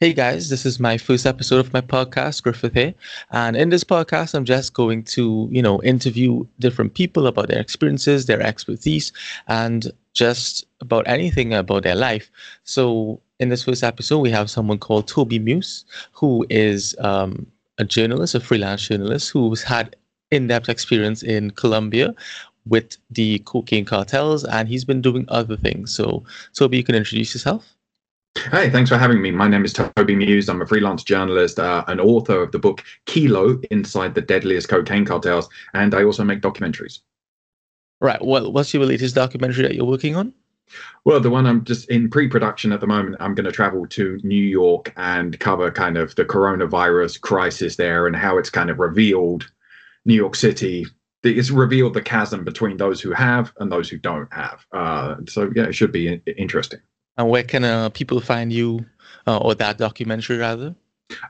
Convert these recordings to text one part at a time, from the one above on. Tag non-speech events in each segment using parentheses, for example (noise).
Hey guys, this is my first episode of my podcast, Griffith here. And in this podcast, I'm just going to, you know, interview different people about their experiences, their expertise, and just about anything about their life. So in this first episode, we have someone called Toby Muse, who is um, a journalist, a freelance journalist who's had in-depth experience in Colombia with the cocaine cartels, and he's been doing other things. So Toby, you can introduce yourself. Hey, thanks for having me. My name is Toby Muse. I'm a freelance journalist, uh, an author of the book Kilo Inside the Deadliest Cocaine Cartels, and I also make documentaries. Right. Well, what's your latest documentary that you're working on? Well, the one I'm just in pre production at the moment, I'm going to travel to New York and cover kind of the coronavirus crisis there and how it's kind of revealed New York City. It's revealed the chasm between those who have and those who don't have. Uh, so, yeah, it should be interesting. And where can uh, people find you uh, or that documentary rather?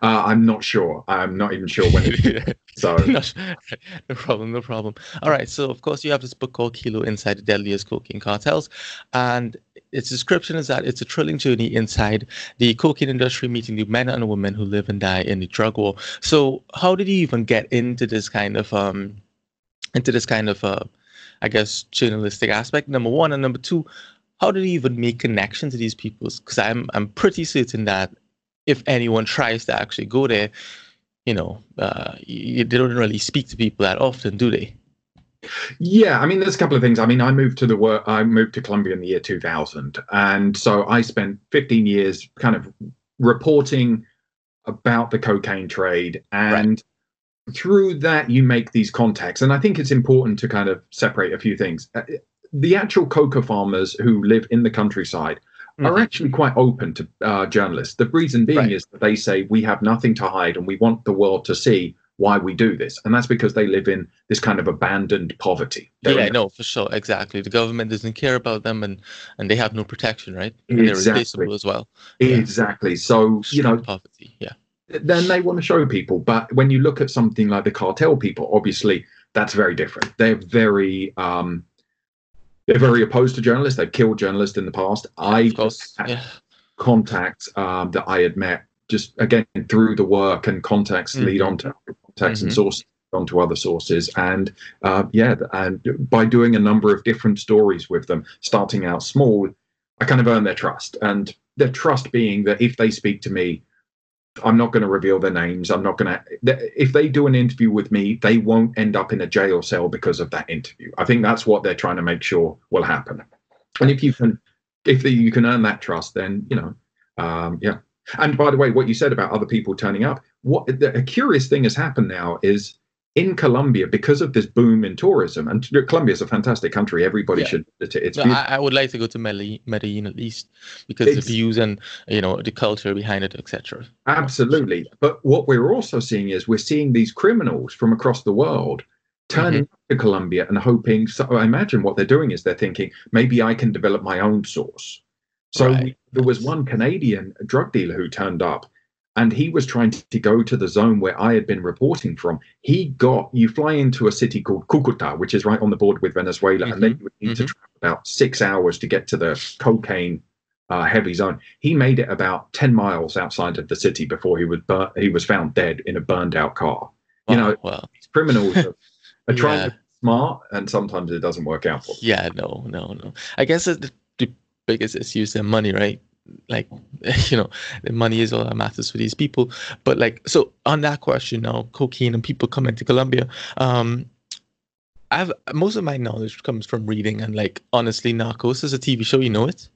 Uh, I'm not sure. I'm not even sure when. It, (laughs) so (laughs) (laughs) no problem, no problem. All right. So of course you have this book called Kilo Inside the Deadliest Cocaine Cartels, and its description is that it's a thrilling journey inside the cocaine industry, meeting the men and women who live and die in the drug war. So how did you even get into this kind of um, into this kind of uh, I guess journalistic aspect? Number one, and number two, how do you even make connection to these people? Because I'm I'm pretty certain that if anyone tries to actually go there, you know, uh, you, they don't really speak to people that often, do they? Yeah, I mean, there's a couple of things. I mean, I moved to the work. I moved to Colombia in the year 2000, and so I spent 15 years kind of reporting about the cocaine trade and. Right through that you make these contacts and i think it's important to kind of separate a few things uh, the actual coca farmers who live in the countryside mm-hmm. are actually quite open to uh, journalists. The reason being right. is that they say we have nothing to hide and we want the world to see why we do this, and that's because they live in this kind of abandoned poverty. They're yeah, no, for sure, exactly. The government doesn't care about them, and and they have no protection, right? And exactly. As well. Exactly. Yeah. So you know, poverty. Yeah. Then they want to show people, but when you look at something like the cartel people, obviously that's very different. They're very um, they're very opposed to journalists. They've killed journalists in the past. I had yeah. contacts um, that I had met just again through the work and contacts mm-hmm. lead on to contacts mm-hmm. and sources onto other sources and uh, yeah and by doing a number of different stories with them starting out small i kind of earn their trust and their trust being that if they speak to me I'm not going to reveal their names. I'm not going to. If they do an interview with me, they won't end up in a jail cell because of that interview. I think that's what they're trying to make sure will happen. And if you can, if you can earn that trust, then you know, um, yeah. And by the way, what you said about other people turning up, what the, a curious thing has happened now is in Colombia because of this boom in tourism, and Colombia is a fantastic country. Everybody yeah. should. It's. No, I, I, would like to go to Medellin, at least because it's, the views and you know the culture behind it, etc. Absolutely, but what we're also seeing is we're seeing these criminals from across the world turning mm-hmm. to Colombia and hoping. So I imagine what they're doing is they're thinking maybe I can develop my own source. So right. there was one Canadian drug dealer who turned up and he was trying to go to the zone where I had been reporting from. He got you fly into a city called Cucuta, which is right on the border with Venezuela, mm-hmm. and then you need mm-hmm. to travel about six hours to get to the cocaine uh, heavy zone. He made it about ten miles outside of the city before he was bur- he was found dead in a burned out car. You know, well. these criminals are, are (laughs) trying yeah. to be smart, and sometimes it doesn't work out for them. Yeah, no, no, no. I guess the, the biggest issue is their money, right? Like (laughs) you know the money is all that matters for these people. But like so on that question now cocaine and people coming to colombia um i've most of my knowledge comes from reading and like honestly narcos is a tv show you know it?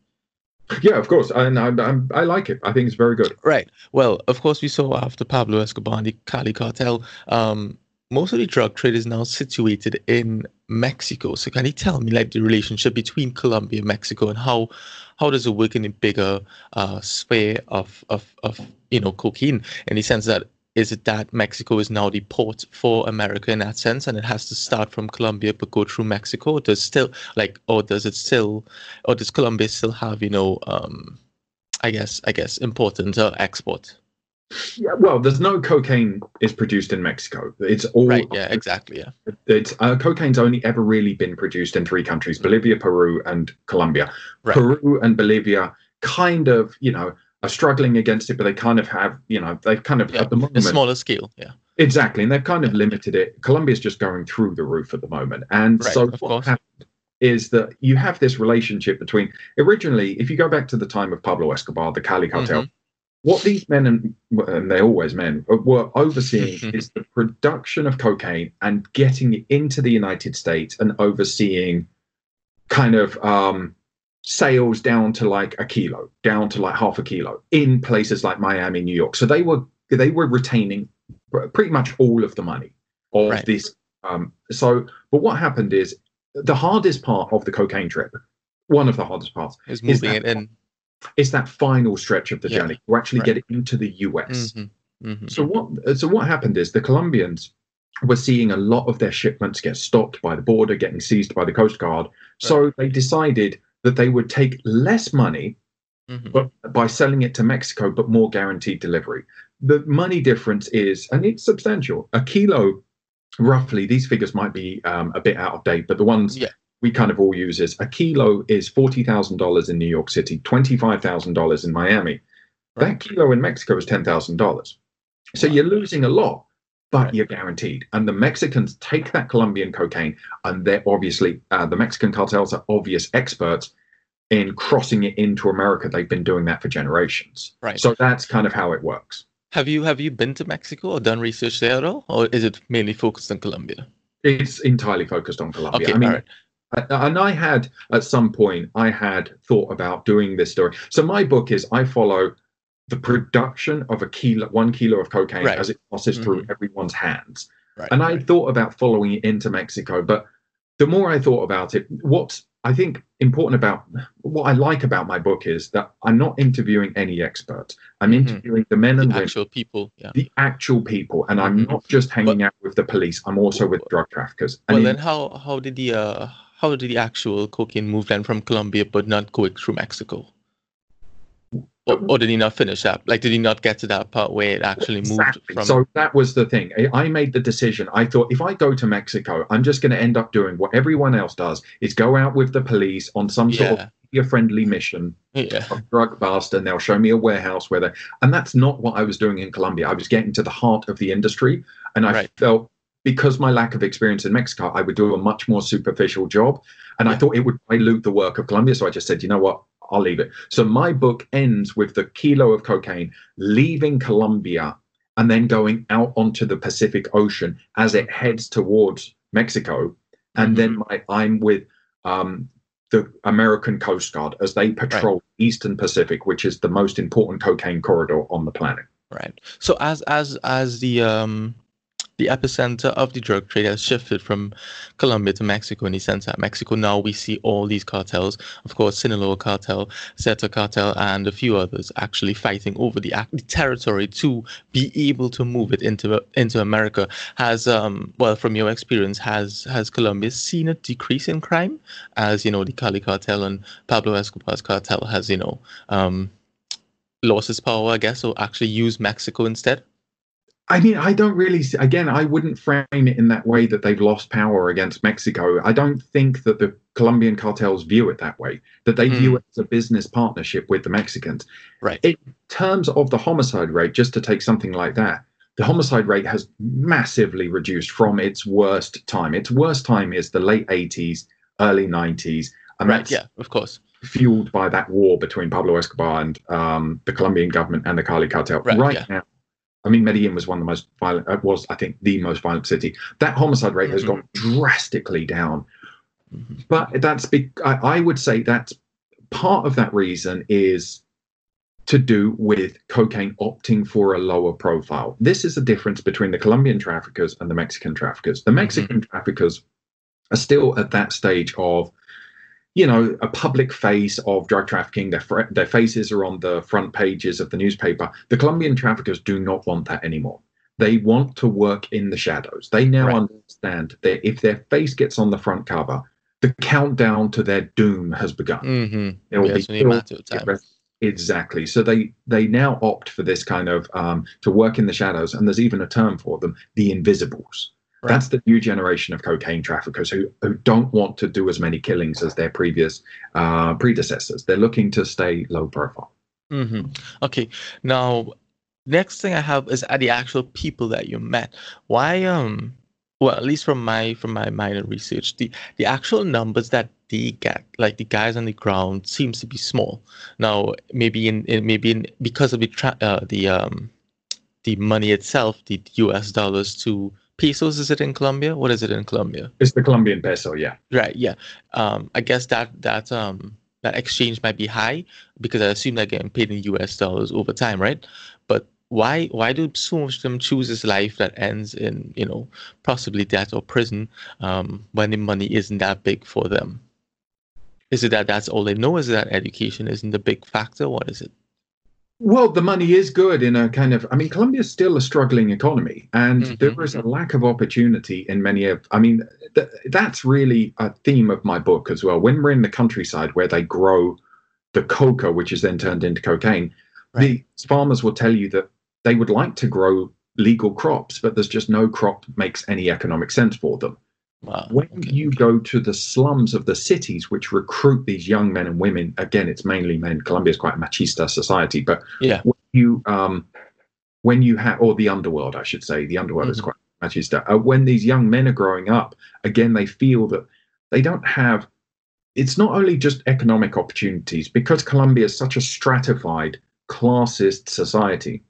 Yeah of course and I, I, I like it i think it's very good. Right well of course we saw after pablo escobar and the cali cartel um most of the drug trade is now situated in Mexico. So can you tell me like the relationship between Colombia and Mexico and how how does it work in a bigger uh, sphere of, of of you know cocaine in the sense that is it that Mexico is now the port for America in that sense, and it has to start from Colombia but go through Mexico? Does still like, or does it still, or does Colombia still have, you know, um, I guess, I guess, important uh, export? Yeah, well, there's no cocaine is produced in Mexico. It's all right. Yeah, exactly. Yeah, it's uh, cocaine's only ever really been produced in three countries: Bolivia, Peru, and Colombia. Right. Peru and Bolivia kind of, you know, are struggling against it, but they kind of have, you know, they've kind of Yeah, at the moment A smaller scale. Yeah. Exactly, and they've kind of limited it. Colombia's just going through the roof at the moment, and Right, so what course. happened is that you have this relationship between originally, if you go back to the time of Pablo Escobar, the Cali cartel, what these men and, and they're always men uh, were overseeing (laughs) is the production of cocaine and getting it into the United States and overseeing kind of um, sales down to like a kilo, down to like half a kilo in places like Miami, New York. So they were they were retaining pretty much all of the money of Right. this. Um, so, but what happened is the hardest part of the cocaine trip, one of the hardest parts, Is Is moving that- it in. Is that final stretch of the Yeah, journey to actually right. get it into the US. Mhm, mhm. So what so what happened is the Colombians were seeing a lot of their shipments get stopped by the border, getting seized by the Coast Guard. So they decided that they would take less money Mhm. but by selling it to Mexico, but more guaranteed delivery. The money difference is, and it's substantial. A kilo, roughly, these figures might be um, a bit out of date, but the ones Yeah. We kind of all use is a kilo is forty thousand dollars in New York City, twenty five thousand dollars in Miami. Right. That kilo in Mexico is ten thousand dollars. So Wow. you're losing a lot, but Right. you're guaranteed. And the Mexicans take that Colombian cocaine, and they're obviously uh, the Mexican cartels are obvious experts in crossing it into America. They've been doing that for generations. Right. So that's kind of how it works. Have you have you been to Mexico or done research there at all, or is it mainly focused on Colombia? It's entirely focused on Colombia. Okay, I mean, right. I- and I had at some point I had thought about doing this story. So my book is I follow the production of a kilo, one kilo of cocaine Right. as it passes through everyone's hands. Right. And I right. thought about following it into Mexico, but the more I thought about it, what's I think important about what I like about my book is that I'm not interviewing any experts. I'm Mhm. interviewing the men and the women, actual people. Yeah. the actual people, and I'm Mhm. not just hanging out with the police. I'm also with drug traffickers. And Well, then how how did the uh how did the actual cocaine move then from Colombia but not going through Mexico? Or, or did he not finish that? Like, did he not get to that part where it actually moved Exactly. from? So that was the thing. I- made the decision. I thought if I go to Mexico, I'm just going to end up doing what everyone else does: is go out with the police on some sort yeah, of friendly mission yeah, drug bust, and they'll show me a warehouse where they. And that's not what I was doing in Colombia. I was getting to the heart of the industry, and I Right. felt because my lack of experience in Mexico, I would do a much more superficial job, and I thought it would dilute the work of Colombia. So I just said, you know what? I'll leave it. So my book ends with the kilo of cocaine leaving Colombia and then going out onto the Pacific Ocean as it heads towards Mexico. And then my, I'm with um, the American Coast Guard as they patrol Eastern Pacific, which is the most important cocaine corridor on the planet. right. So as as as the um the epicenter of the drug trade has shifted from Colombia to Mexico in the sense that Mexico now we see all these cartels, of course, Sinaloa cartel, Zeta cartel, and a few others actually fighting over the, the territory to be able to move it into into America. Has um well, from your experience, has has Colombia seen a decrease in crime as you know the Cali cartel and Pablo Escobar's cartel has you know um lost its power, I guess, or actually use Mexico instead? I mean, I don't really see, again, I wouldn't frame it in that way that they've lost power against Mexico. I don't think that the Colombian cartels view it that way, that they view Hmm. it as a business partnership with the Mexicans. Right. In terms of the homicide rate, just to take something like that, the homicide rate has massively reduced from its worst time. Its worst time is the late 80s, early 90s. And right. that's Yeah. Of course. fueled by that war between Pablo Escobar and um, the Colombian government and the Cali cartel. Right, Right, yeah. now, I mean, Medellin was one of the most violent. Uh, was I think the most violent city. That homicide rate has Mhm. gone drastically down. Mhm. But that's be- I, I would say that part of that reason is to do with cocaine opting for a lower profile. This is the difference between the Colombian traffickers and the Mexican traffickers. The Mexican traffickers are still at that stage of, you know, a public face of drug trafficking. Their fr- their faces are on the front pages of the newspaper. The Colombian traffickers do not want that anymore. They want to work in the shadows. They now Right. understand that if their face gets on the front cover, the countdown to their doom has begun. Mm-hmm. They will Yeah, be matter of time. Exactly. So they they now opt for this kind of um, to work in the shadows, and there's even a term for them, the invisibles. Right. That's the new generation of cocaine traffickers who, who don't want to do as many killings as their previous uh, predecessors. They're looking to stay low profile. Mm-hmm. Okay. Now, next thing I have is at the actual people that you met. Why um well at least from my from my minor research, the the actual numbers that they get, like the guys on the ground, seems to be small. Now maybe in, in maybe in because of the tra- uh, the um the money itself, the US dollars to pesos is it in Colombia? What is it in Colombia? It's the Colombian peso, yeah. Right, yeah. Um I guess that that um that exchange might be high because I assume they're getting paid in US dollars over time, right? But why why do so much of them choose this life that ends in you know possibly death or prison um, when the money isn't that big for them? Is it that that's all they know? Is it that education isn't the big factor? What is it? Well, the money is good in a kind of. I mean, Colombia is still a struggling economy, and Mhm, there is a lack of opportunity in many of. I mean, th- that's really a theme of my book as well. When we're in the countryside where they grow the coca, which is then turned into cocaine, the farmers will tell you that they would like to grow legal crops, but there's just no crop makes any economic sense for them. Wow. When okay. you go to the slums of the cities, which recruit these young men and women, again, it's mainly men. Colombia is quite a machista society, but Yeah. when you um, when you have, or the underworld, I should say, the underworld is Mhm. quite machista. Uh, when these young men are growing up, again, they feel that they don't have. It's not only just economic opportunities because Colombia is such a stratified, classist society.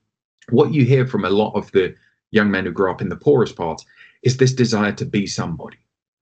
What you hear from a lot of the young men who grow up in the poorest parts is this desire to be somebody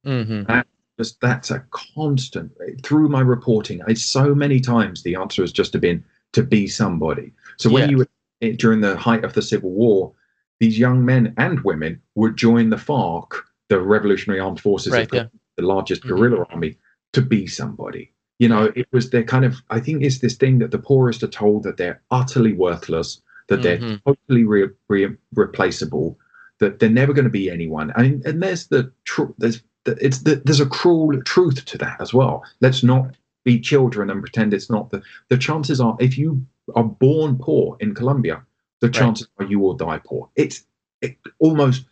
Mhm. just that's a constant through my reporting it's so many times the answer has just been to be somebody so when Yeah. you were during the height of the civil war these young men and women would join the farc the revolutionary armed forces Right, the, yeah. the largest Mhm. guerrilla army to be somebody you know it was their kind of i think it's this thing that the poorest are told that they're utterly worthless that they're Mhm. totally re- re- replaceable that they're never going to be anyone and, and there's the tr- there's the, it's the, there's a cruel truth to that as well let's not be children and pretend it's not the the chances are if you are born poor in colombia the Right. chances are you will die poor it's it, almost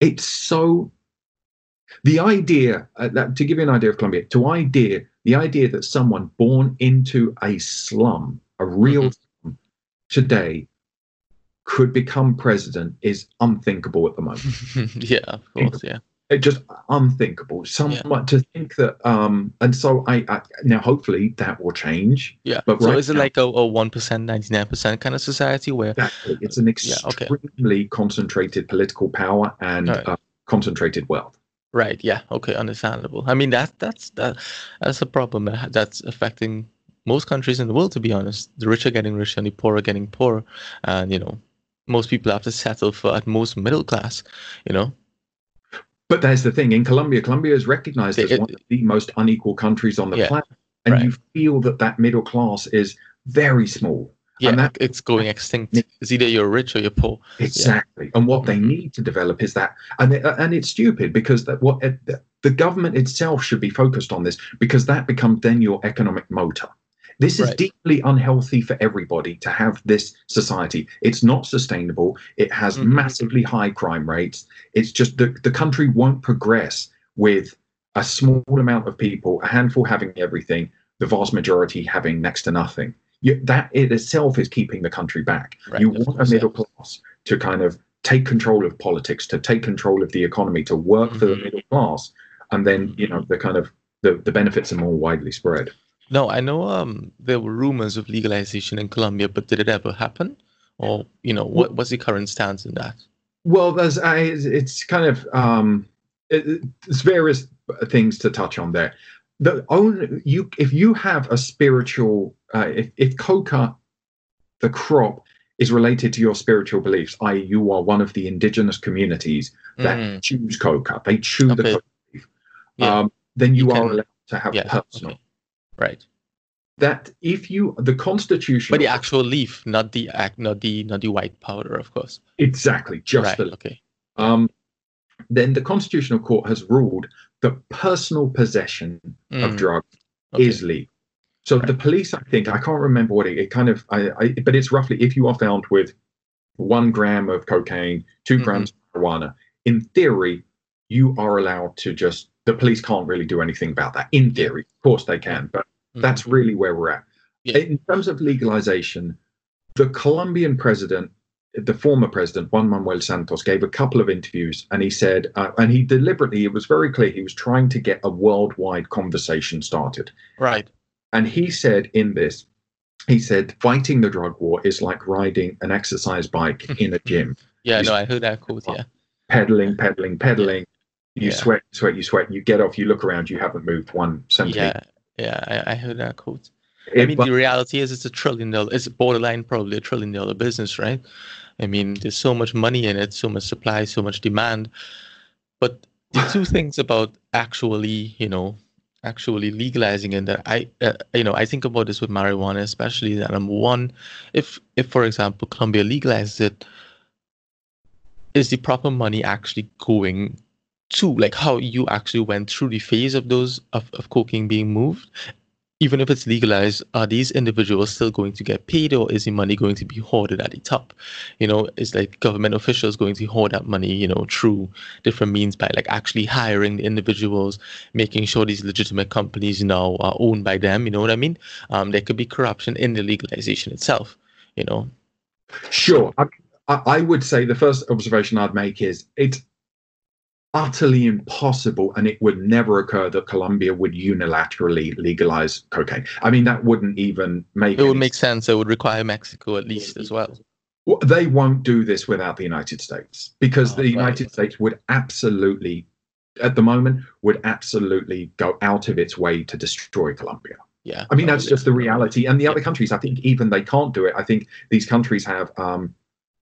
it's so the idea uh, that, to give you an idea of colombia to idea the idea that someone born into a slum a real slum today could become president is unthinkable at the moment (laughs) yeah, of course, yeah. It just unthinkable. Someone to think that, um, and so I, I now hopefully that will change. Yeah. But so right is it now- like a, a 1%, 99% kind of society where Exactly, it's an Yeah, okay. extremely concentrated political power and Right. uh, concentrated wealth. Right. Yeah. Okay. Understandable. I mean, that that's that that's a problem that's affecting most countries in the world. To be honest, the rich are getting richer and the poor are getting poorer, and you know, most people have to settle for at most middle class. You know. But there's the thing in Colombia. Colombia is recognized as one of the most unequal countries on the Yeah, planet, and right. you feel that that middle class is very small. Yeah. And that- it's going extinct. It's either you're rich or you're poor. Exactly. And what they Mhm. need to develop is that, and it, and it's stupid because that what the government itself should be focused on this because that becomes then your economic motor. This is Right. deeply unhealthy for everybody to have this society. It's not sustainable. It has Mhm. massively high crime rates. It's just the, the country won't progress with a small amount of people, a handful having everything, the vast majority having next to nothing. You, that it itself is keeping the country back. Right, you want a middle class to kind of take control of politics, to take control of the economy, to work for the Mhm. middle class, and then you know the kind of the, the benefits are more widely spread. No, I know. Um, there were rumors of legalization in Colombia, but did it ever happen? Or you know, what what's the current stance in that? Well, there's I, it's kind of um, it, there's various things to touch on there. The only you if you have a spiritual uh, if if coca, the crop is related to your spiritual beliefs, i.e., you are one of the indigenous communities that Mm, choose coca, they chew the coca leaf, Yeah. um, then you, You are can- allowed to have yeah. personal. Okay. Right. That if you the constitution But the actual leaf, not the act, not the not the white powder, of course. exactly just right. the Okay. um, then the constitutional court has ruled that personal possession of Mm, drugs okay. is legal. So the police, I think, I can't remember what it, it kind of, I, I, but it's roughly if you are found with one gram of cocaine, 2 Mhm. grams of marijuana, in theory, you are allowed to just, the police can't really do anything about that. In theory, of course they can, but Mhm. that's really where we're at. Yeah. In terms of legalization, the Colombian president, the former president Juan Manuel Santos, gave a couple of interviews, and he said, uh, and he deliberately, it was very clear, he was trying to get a worldwide conversation started. Right. And he said in this, he said, fighting the drug war is like riding an exercise bike in a gym. (laughs) yeah, no, I heard that quote. Yeah. Pedaling, pedaling, pedaling. You Yeah. sweat, sweat, you sweat. You get off, you look around, you haven't moved one centimeter. Yeah, yeah, I, I heard that quote. It- I mean, but- the reality is it's a trillion dollar, it's borderline probably a trillion dollar business, right? I mean, there's so much money in it, so much supply, so much demand. But the two (laughs) things about actually, you know, actually legalizing it that I, uh, you know, I think about this with marijuana, especially that number one, if, if for example, Colombia legalizes it, is the proper money actually going to like how you actually went through the phase of those of, of cocaine being moved even if it's legalized, are these individuals still going to get paid or is the money going to be hoarded at the top? You know, is like government officials going to hoard that money, you know, through different means by like actually hiring the individuals, making sure these legitimate companies now are owned by them, you know what I mean? Um, there could be corruption in the legalization itself, you know. Sure. I, I would say the first observation I'd make is it's utterly impossible and it would never occur that Colombia would unilaterally legalize cocaine. I mean, that wouldn't even make It would make sense. It would require Mexico at least as well. Well, they won't do this without the United States because Oh, the right. United States would absolutely, at the moment, would absolutely go out of its way to destroy Colombia. Yeah. I mean, that's just the reality. And the other countries, I think, even they can't do it. I think these countries have um,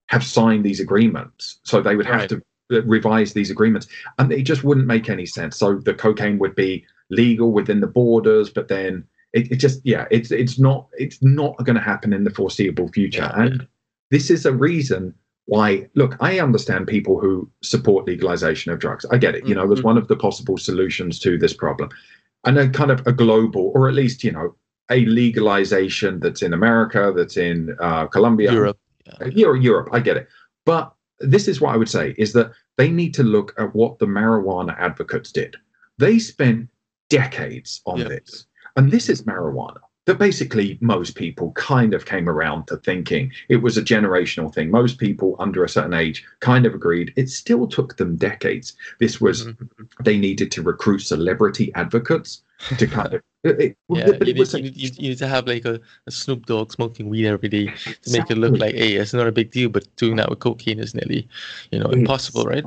have signed these agreements, so they would have Right. to revise these agreements, and it just wouldn't make any sense. So the cocaine would be legal within the borders, but then it, it just yeah, it's it's not it's not going to happen in the foreseeable future. Yeah, and this is a reason why. Look, I understand people who support legalization of drugs. I get it. You know, as Mhm. one of the possible solutions to this problem and a kind of a global, or at least you know, a legalization that's in America, that's in uh, Colombia, Europe. uh, Europe, Europe. I get it, but this is what I would say is that they need to look at what the marijuana advocates did. They spent decades on Yep. this, and this is marijuana that basically most people kind of came around to thinking it was a generational thing. Most people under a certain age kind of agreed. It still took them decades. This was Mhm. they needed to recruit celebrity advocates to (laughs) kind of. It, Yeah, but you it need, was you, need, you, you need to have like a, a Snoop Dogg smoking weed every day to make it look like, hey, it's not a big deal. But doing that with cocaine is nearly, you know, It's- impossible, right?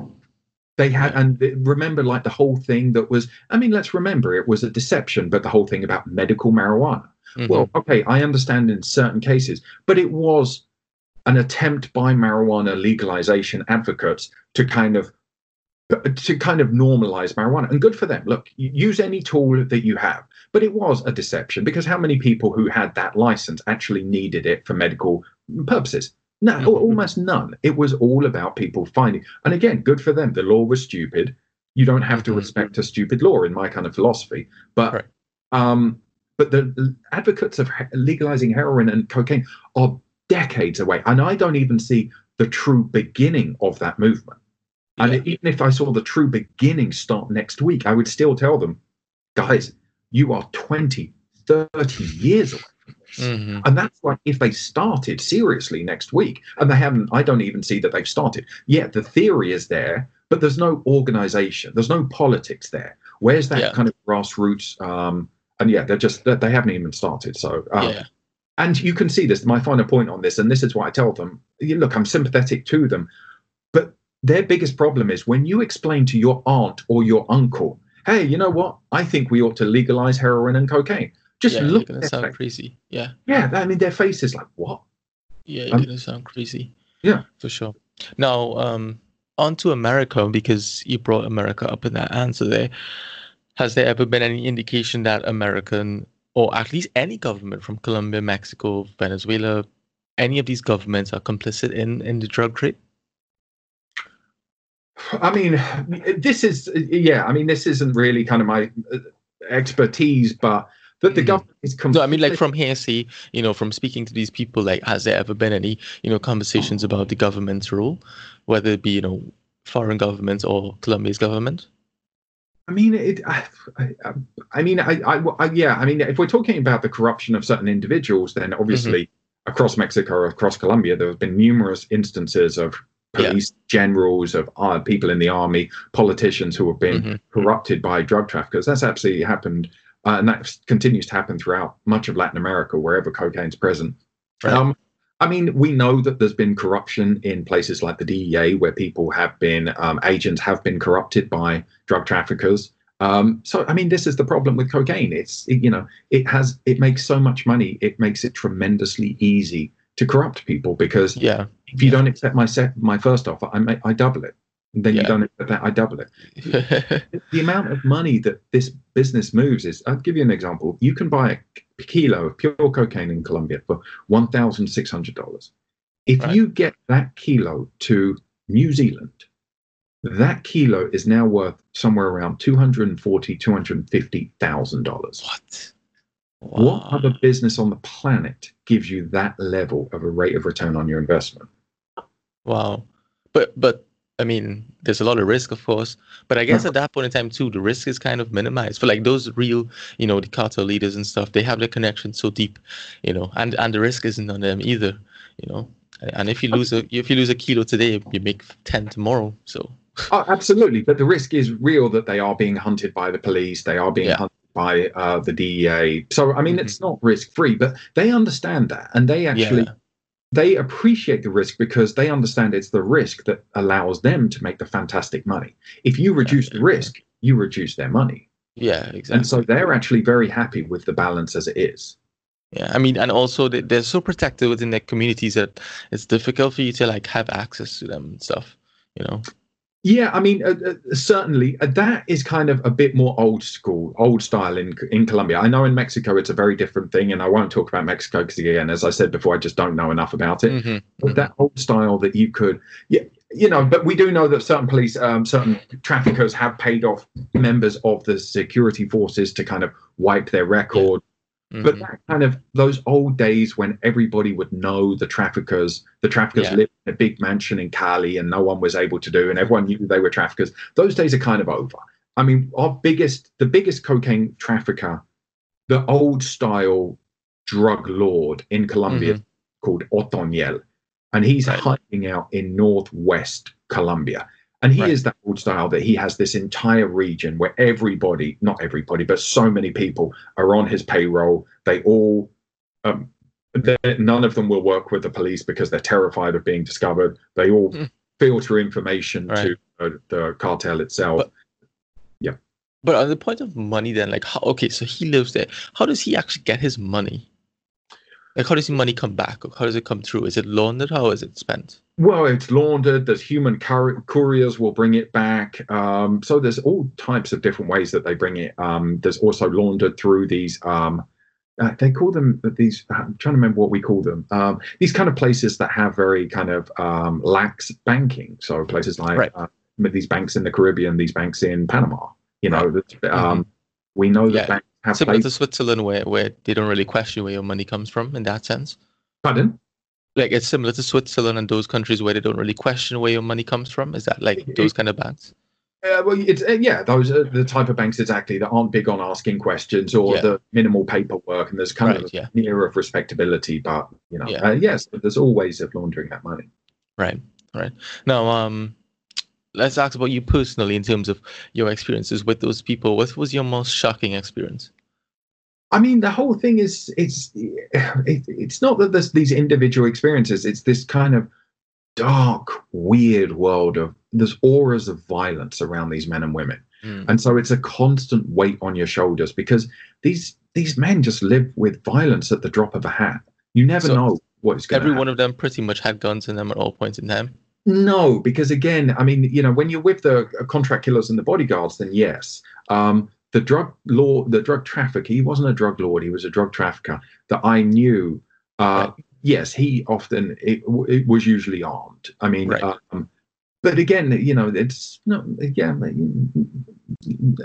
they had and remember like the whole thing that was i mean let's remember it was a deception but the whole thing about medical marijuana Mhm. well okay i understand in certain cases but it was an attempt by marijuana legalization advocates to kind of to kind of normalize marijuana and good for them look use any tool that you have but it was a deception because how many people who had that license actually needed it for medical purposes no Mhm. almost none it was all about people finding and again good for them the law was stupid you don't have to Mhm. respect a stupid law in my kind of philosophy but Right. um but the advocates of legalizing heroin and cocaine are decades away and i don't even see the true beginning of that movement and even if i saw the true beginning start next week i would still tell them guys you are 20 30 years away from this Mhm. and that's like if they started seriously next week, and they haven't, I don't even see that they've started. Yet the theory is there, but there's no organization, there's no politics there. Where's that Yeah. kind of grassroots? Um, and yeah, they're just they they haven't even started. So um, yeah. and you can see this. My final point on this, and this is what I tell them. Look, I'm sympathetic to them, but their biggest problem is when you explain to your aunt or your uncle, "Hey, you know what? I think we ought to legalize heroin and cocaine." Just yeah, look at gonna sound face. crazy. Yeah, Yeah, I mean, their face is like, "What?" yeah, you're Um, gonna sound crazy. yeah. for sure. Now, um, on to America because you brought America up in that answer there. Has there ever been any indication that American, or at least any government from Colombia, Mexico, Venezuela, any of these governments are complicit in in the drug trade? I mean, this is yeah. I mean, this isn't really kind of my uh, expertise, but that the Mhm. government is. complicit. No, I mean like from hearsay, you know, from speaking to these people, like has there ever been any, you know, conversations about the government's role, whether it be, you know, foreign governments or Colombia's government? I mean, it. I, I, I mean, I, I, I, yeah. I mean, if we're talking about the corruption of certain individuals, then obviously across Mexico, or across Colombia, there have been numerous instances of police yeah. generals, of uh, people in the army, politicians who have been mm-hmm. corrupted by drug traffickers. That's absolutely happened, uh, and that continues to happen throughout much of Latin America, wherever cocaine's present. Right. Um, I mean, we know that there's been corruption in places like the DEA, where people have been um, agents have been corrupted by drug traffickers. Um, so, I mean, this is the problem with cocaine. It's it, you know, it has it makes so much money. It makes it tremendously easy to corrupt people because yeah, if you don't accept my set my first offer, I may, I double it. Then yeah. you don't that, I double it. (laughs) the amount of money that this business moves is. I'll give you an example. You can buy a kilo of pure cocaine in Colombia for one thousand six hundred dollars. If right. you get that kilo to New Zealand, that kilo is now worth somewhere around two hundred and forty, two hundred and fifty thousand dollars. What? Wow. What other business on the planet gives you that level of a rate of return on your investment? Wow. But but I mean, there's a lot of risk, of course. But I guess at that point in time too, the risk is kind of minimized for like those real, you know, the cartel leaders and stuff. They have their connection so deep, you know, and and the risk isn't on them either, you know. And if you lose a if you lose a kilo today, you make ten tomorrow. So oh, absolutely, but the risk is real that they are being hunted by the police. They are being yeah. hunted by uh, the DEA. So I mean, mm-hmm. it's not risk free, but they understand that, and they actually. Yeah. They appreciate the risk because they understand it's the risk that allows them to make the fantastic money. If you reduce the risk, you reduce their money. Yeah, exactly. And so they're actually very happy with the balance as it is. Yeah, I mean, and also they, they're so protected within their communities that it's difficult for you to like have access to them and stuff. You know. Yeah, I mean, uh, uh, certainly uh, that is kind of a bit more old school, old style in in Colombia. I know in Mexico it's a very different thing, and I won't talk about Mexico because again, as I said before, I just don't know enough about it. Mm-hmm. But mm-hmm. that old style that you could, yeah, you know, but we do know that certain police, um, certain traffickers have paid off members of the security forces to kind of wipe their record. Yeah Mm-hmm. But that kind of those old days when everybody would know the traffickers, the traffickers yeah. lived in a big mansion in Cali and no one was able to do, and everyone knew they were traffickers. Those days are kind of over. I mean, our biggest, the biggest cocaine trafficker, the old style drug lord in Colombia mm-hmm. called Otoniel, and he's right. hiding out in northwest Colombia. And he right. is that old style that he has this entire region where everybody, not everybody, but so many people are on his payroll. They all, um, none of them will work with the police because they're terrified of being discovered. They all mm. filter information right. to uh, the cartel itself. But, yeah. But on the point of money, then, like, how, okay, so he lives there. How does he actually get his money? Like, how does the money come back? How does it come through? Is it laundered? How is it spent? Well, it's laundered. There's human cour- couriers will bring it back. Um, so there's all types of different ways that they bring it. Um, there's also laundered through these. Um, uh, they call them these. I'm trying to remember what we call them. Um, these kind of places that have very kind of um, lax banking. So places like right. uh, these banks in the Caribbean, these banks in Panama. You know, right. Um, mm-hmm. we know that yeah. banks have similar to Switzerland, where where they don't really question where your money comes from in that sense. Pardon? Like it's similar to Switzerland and those countries where they don't really question where your money comes from. Is that like those kind of banks? Uh, well, it's uh, yeah, those are the type of banks exactly that aren't big on asking questions or yeah. the minimal paperwork, and there's kind right, of yeah. near of respectability. But you know, yeah. uh, yes, there's always of laundering that money. Right, right. Now, um, let's ask about you personally in terms of your experiences with those people. What was your most shocking experience? I mean, the whole thing is it's it's not that there's these individual experiences. It's this kind of dark, weird world of there's auras of violence around these men and women, mm. and so it's a constant weight on your shoulders because these these men just live with violence at the drop of a hat. You never so know what's going. Every happen. one of them pretty much had guns in them at all points in time. No, because again, I mean, you know, when you're with the contract killers and the bodyguards, then yes. Um, the drug law, the drug trafficker, he wasn't a drug lord, he was a drug trafficker that I knew. Uh, right. Yes, he often it, it, was usually armed. I mean, right. um, but again, you know, it's not. Yeah,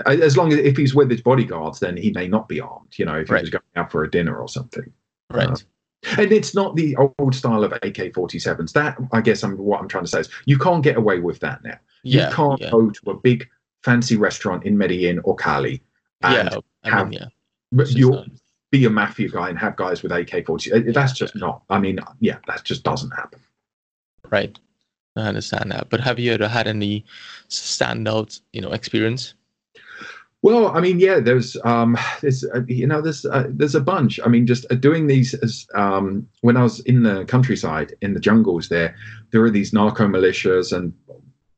as long as if he's with his bodyguards, then he may not be armed. You know, if right. he was going out for a dinner or something. Right. Uh, and it's not the old style of AK-47s. That I guess I'm what I'm trying to say is you can't get away with that now. Yeah, you can't yeah. go to a big fancy restaurant in Medellin or Cali. yeah, I have, mean, yeah. But you be a mafia guy and have guys with AK-40. That's just not. I mean, yeah, that just doesn't happen. Right. I understand that. But have you ever had any standout, you know, experience? Well, I mean, yeah, there's, um, there's, uh, you know, there's, uh, there's a bunch. I mean, just uh, doing these as, um, when I was in the countryside, in the jungles there, there were these narco militias and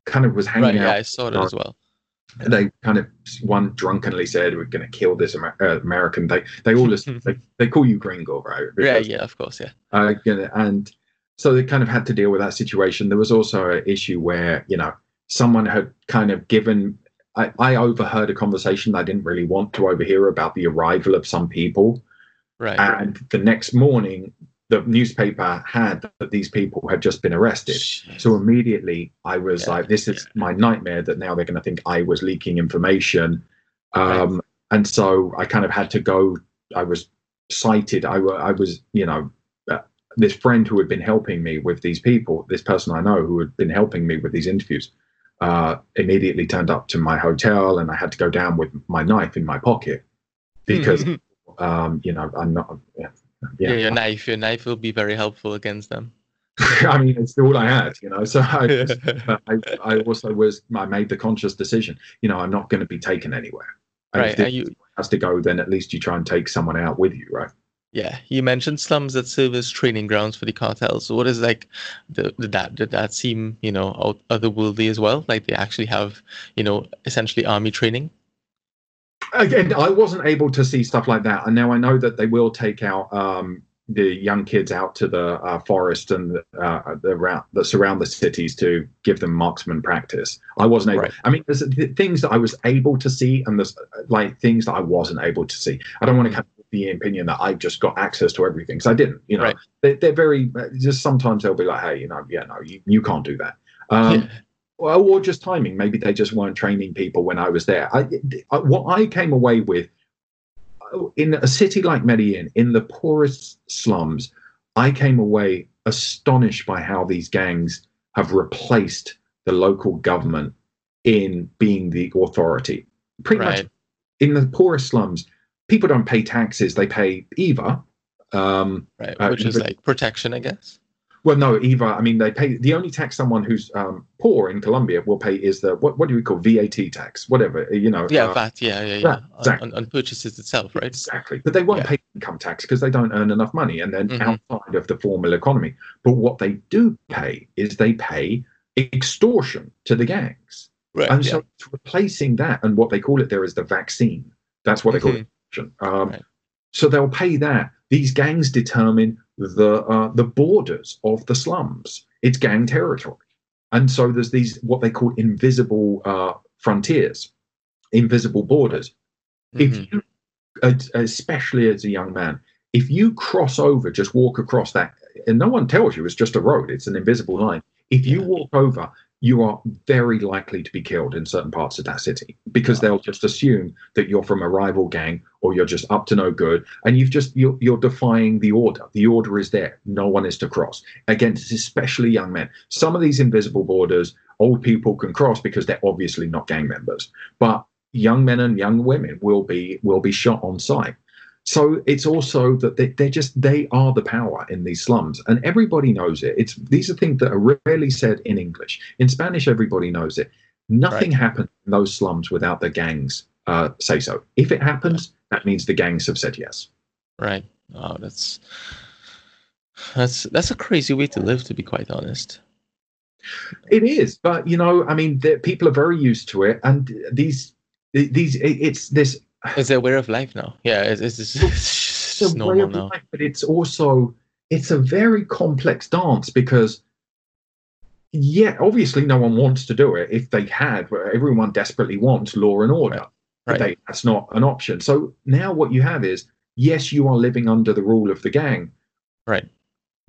kind of was hanging right, out. Yeah, I saw that as well. They kind of one drunkenly said, "We're going to kill this Amer- uh, American." They they all just, they, (laughs) they call you Gringo, right? Because, yeah, yeah, of course, yeah. Uh, and so they kind of had to deal with that situation. There was also an issue where you know someone had kind of given I, I overheard a conversation I didn't really want to overhear about the arrival of some people. Right. And the next morning, the newspaper had that these people had just been arrested. Jeez. So immediately I was Yeah, like, this is yeah. my nightmare that now they're going to think I was leaking information. Right. Um, And so I kind of had to go, I was cited. I, I was, you know, uh, this friend who had been helping me with these people, this person I know who had been helping me with these interviews, uh, immediately turned up to my hotel and I had to go down with my knife in my pocket because, (laughs) um, you know, I'm not, yeah. Yeah. your knife, your knife will be very helpful against them. (laughs) I mean, it's all I had, you know. So I, (laughs) but I, I also was, I made the conscious decision, you know, I'm not going to be taken anywhere. And right. If you, has to go, then at least you try and take someone out with you, right? yeah, you mentioned slums that serve as training grounds for the cartels. So what is like, the, did that did that seem you know out, otherworldly as well? Like they actually have you know essentially army training. Again, I wasn't able to see stuff like that, and now I know that they will take out um, the young kids out to the uh, forest and uh, the around that surround the cities to give them marksman practice. I wasn't able. Right. I mean, there's th- things that I was able to see, and there's like things that I wasn't able to see. I don't want to have the opinion that I've just got access to everything because I didn't. You know, Right. they, they're very uh, just sometimes they'll be like, hey, you know, yeah, no, you, you can't do that. Um, yeah. Well, or just timing. Maybe they just weren't training people when I was there. I, I, what I came away with uh, in a city like Medellin, in the poorest slums, I came away astonished by how these gangs have replaced the local government in being the authority. Pretty much in the poorest slums, people don't pay taxes; they pay IVA. Um, Right. uh, Which is like protection, I guess. Well, no, IVA. I mean, they pay the only tax someone who's um, poor in Colombia will pay is the what? What do we call VAT tax? Whatever you know. Yeah, uh, VAT. Yeah, yeah, yeah. exactly. on, on purchases itself, right? Exactly, but they won't Yeah. pay income tax because they don't earn enough money, and then Mhm. outside of the formal economy. But what they do pay is they pay extortion to the gangs, Right. and yeah. so it's replacing that, and what they call it there is the vaccine. That's what they call Mhm. it. Um, Right. So they'll pay that. These gangs determine the uh, the borders of the slums. It's gang territory, and so there's these what they call invisible uh, frontiers, invisible borders Mhm. if you especially as a young man if you cross over just walk across that and no one tells you it's just a road it's an invisible line if you Yeah. walk over you are very likely to be killed in certain parts of that city because they'll just assume that you're from a rival gang or you're just up to no good and you've just you're, you're defying the order. The order is there. No one is to cross against especially young men. Some of these invisible borders old people can cross because they're obviously not gang members but young men and young women will be will be shot on sight so it's also that they, they're just they are the power in these slums and everybody knows it. It's these are things that are rarely said in english. In spanish everybody knows it. Nothing happens in those slums without the gangs uh, say so. If it happens that means the gangs have said yes. Right. Oh, that's that's that's a crazy way to live, to be quite honest. It is, but you know, I mean, the, people are very used to it, and these, these it's this It's their way of life now. Yeah, it's, it's, just, it's it's just a way normal now. life, but it's also it's a very complex dance because, yeah, obviously, no one wants to do it. If they had, everyone desperately wants law and order. Right. Right. they, that's not an option. So now what you have is, yes, you are living under the rule of the gang, Right.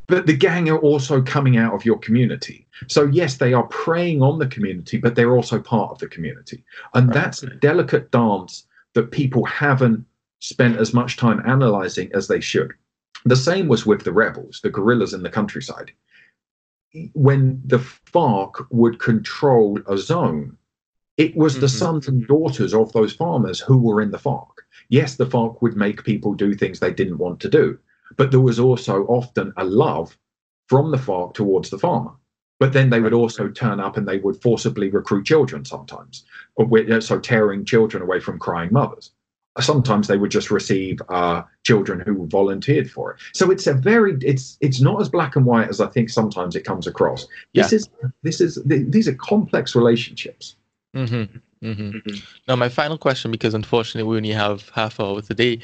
but the gang are also coming out of your community. So yes, they are preying on the community, but they're also part of the community. And Right. that's a delicate dance that people haven't spent as much time analyzing as they should. The same was with the rebels, the guerrillas in the countryside. When the FARC would control a zone, it was the Mhm. sons and daughters of those farmers who were in the FARC. Yes, the FARC would make people do things they didn't want to do, but there was also often a love from the FARC towards the farmer. But then they would also turn up and they would forcibly recruit children sometimes, so tearing children away from crying mothers. Sometimes they would just receive uh, children who volunteered for it. So it's a very it's it's not as black and white as I think sometimes it comes across. Yeah. This is this is these are complex relationships. Mm-hmm. Mm-hmm. Now, my final question, because unfortunately we only have half hour today.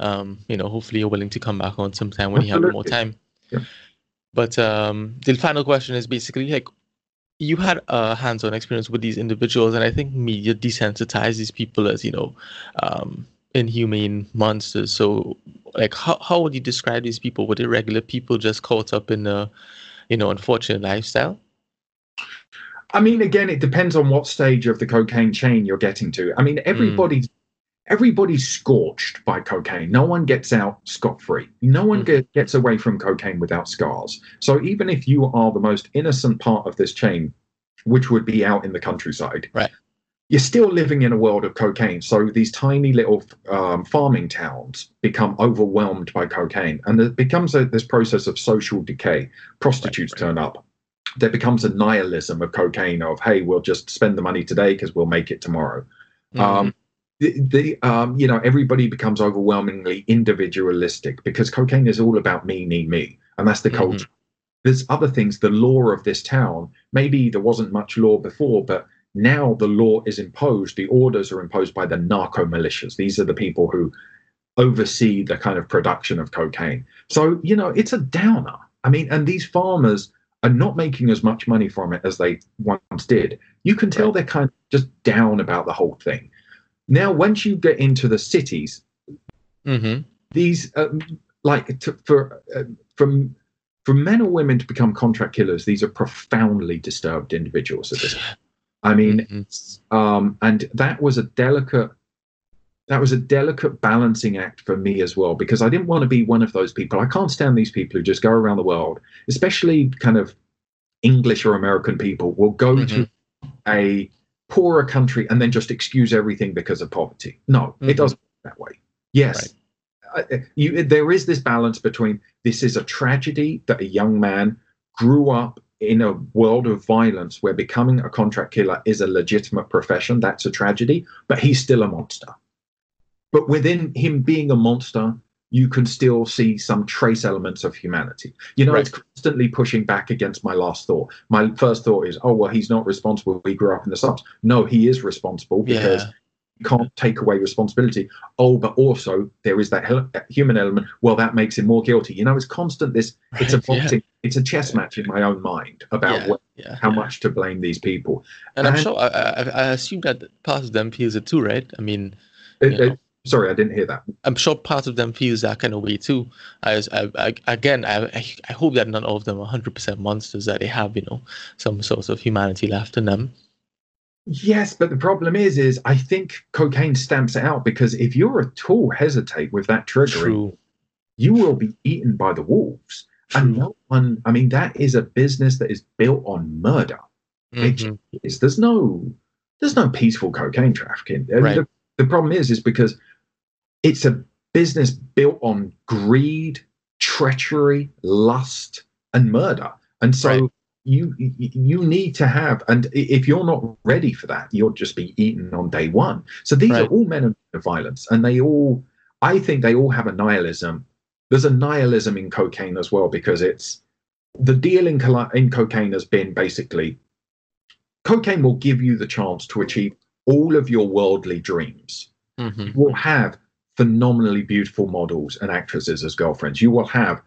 Um, you know, hopefully you're willing to come back on sometime when Absolutely. you have more time. Yeah. But um, the final question is basically like you had a hands-on experience with these individuals, and I think media desensitized these people as you know um, inhumane monsters. So, like, how how would you describe these people? Were they regular people just caught up in a you know unfortunate lifestyle? I mean, again, it depends on what stage of the cocaine chain you're getting to. I mean, everybody's everybody's scorched by cocaine. No one gets out scot free. No one Mhm. get, gets away from cocaine without scars. So even if you are the most innocent part of this chain, which would be out in the countryside, Right. you're still living in a world of cocaine. So these tiny little um, farming towns become overwhelmed by cocaine, and it becomes a, this process of social decay. Prostitutes Right, right. turn up. There becomes a nihilism of cocaine of hey, we'll just spend the money today because we'll make it tomorrow Mm-hmm. um, the, the um, you know everybody becomes overwhelmingly individualistic because cocaine is all about me, me, me, and that's the Mhm. culture. There's other things. The law of this town. Maybe there wasn't much law before, but now the law is imposed. The orders are imposed by the narco militias. These are the people who oversee the kind of production of cocaine. So you know it's a downer. I mean, and these farmers are not making as much money from it as they once did. You can tell Right. they're kind of just down about the whole thing. Now, once you get into the cities, Mm-hmm. these um, like to, for uh, from for men or women to become contract killers, these are profoundly disturbed individuals. At this, I mean, Mhm. um, and that was a delicate that was a delicate balancing act for me as well because I didn't want to be one of those people. I can't stand these people who just go around the world, especially kind of English or American people, will go to a poorer country and then just excuse everything because of poverty. No, Mhm. it doesn't work that way. Yes, I- you, there is this balance between this is a tragedy that a young man grew up in a world of violence where becoming a contract killer is a legitimate profession. That's a tragedy, but he's still a monster. But within him being a monster, you can still see some trace elements of humanity. You know, Right. it's constantly pushing back against my last thought. My first thought is, oh, well, he's not responsible. He grew up in the slums. No, he is responsible because Yeah. you can't take away responsibility. Oh, but also there is that human element. Well, that makes him more guilty. You know, it's constant. This it's a Right, yeah. it's a chess match in my own mind about Yeah, what, how much to blame these people. And I'm sure I, I, I assume that part of them feels it too, right? I mean, uh, sorry, I didn't hear that. I'm sure part of them feels that kind of way too. I, I, I again, I, I, hope that all of them are 100% monsters. That they have, you know, some sort of humanity left in them. Yes, but the problem is, is I think cocaine stamps it out because if you're at all hesitate with that triggering, True. you will be eaten by the wolves. And no one, I mean, that is a business that is built on murder. Mhm. is there's no there's no peaceful cocaine trafficking. Right. the, the problem is is because it's a business built on greed, treachery, lust, and murder. And so Right. you you need to have and if you're not ready for that, you'll just be eaten on day one. So these are all men of violence, and they all I think they all have a nihilism. There's a nihilism in cocaine as well because it's the deal in, in cocaine has been basically cocaine will give you the chance to achieve all of your worldly dreams. Mhm. You will have phenomenally beautiful models and actresses as girlfriends. You will have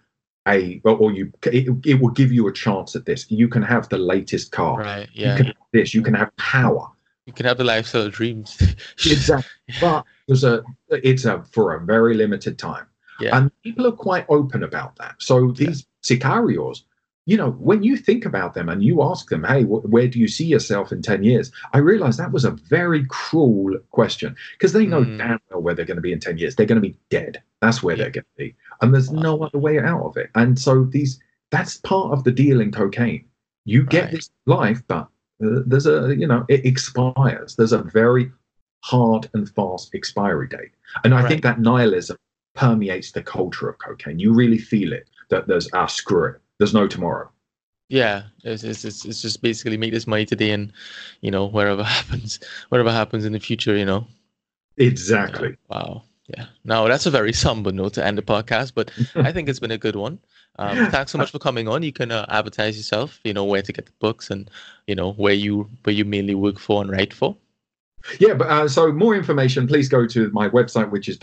a, or you, it, it will give you a chance at this. You can have the latest car. Right. You Yeah. can have this. You can have power. You can have the lifestyle of dreams. (laughs) Exactly. But there's a, it's a for a very limited time. Yeah. And people are quite open about that. So these sicarios, you know, when you think about them and you ask them, hey, wh- where do you see yourself in 10 years? I realize that was a very cruel question because they know Mm. damn well where they're going to be in 10 years. They're going to be dead. That's where Yeah. they're going to be. And there's Wow. no other way out of it. And so these, that's part of the deal in cocaine. You get Right. this life, but uh, there's a, you know, it expires. There's a very hard and fast expiry date. And I Right. think that nihilism permeates the culture of cocaine. You really feel it that there's ah screw it. There's no tomorrow. Yeah, it's, it's it's it's just basically make this money today, and you know wherever (laughs) happens, whatever happens in the future, you know. Exactly. Wow. Yeah. No, that's a very somber note to end the podcast, but (laughs) I think it's been a good one. Um, thanks so much for coming on. You can uh, advertise yourself. You know where to get the books, and you know where you where you mainly work for and write for. Yeah, but uh, so more information, please go to my website, which is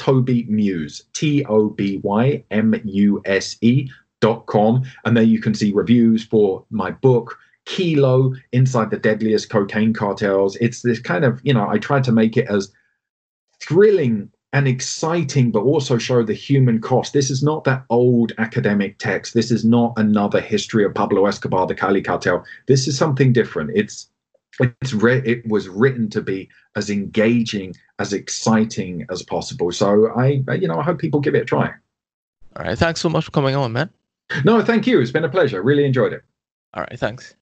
www.tobymuse, T O B Y M U S E dot com. And there you can see reviews for my book, Kilo Inside the Deadliest Cocaine Cartels. It's this kind of, you know, I tried to make it as thrilling and exciting, but also show the human cost. This is not that old academic text. This is not another history of Pablo Escobar, the Cali cartel. This is something different. It's it's re- it was written to be as engaging, as exciting as possible. So I, you know, I hope people give it a try. All right. Thanks so much for coming on, man. No, thank you. It's been a pleasure. Really enjoyed it. All right. Thanks.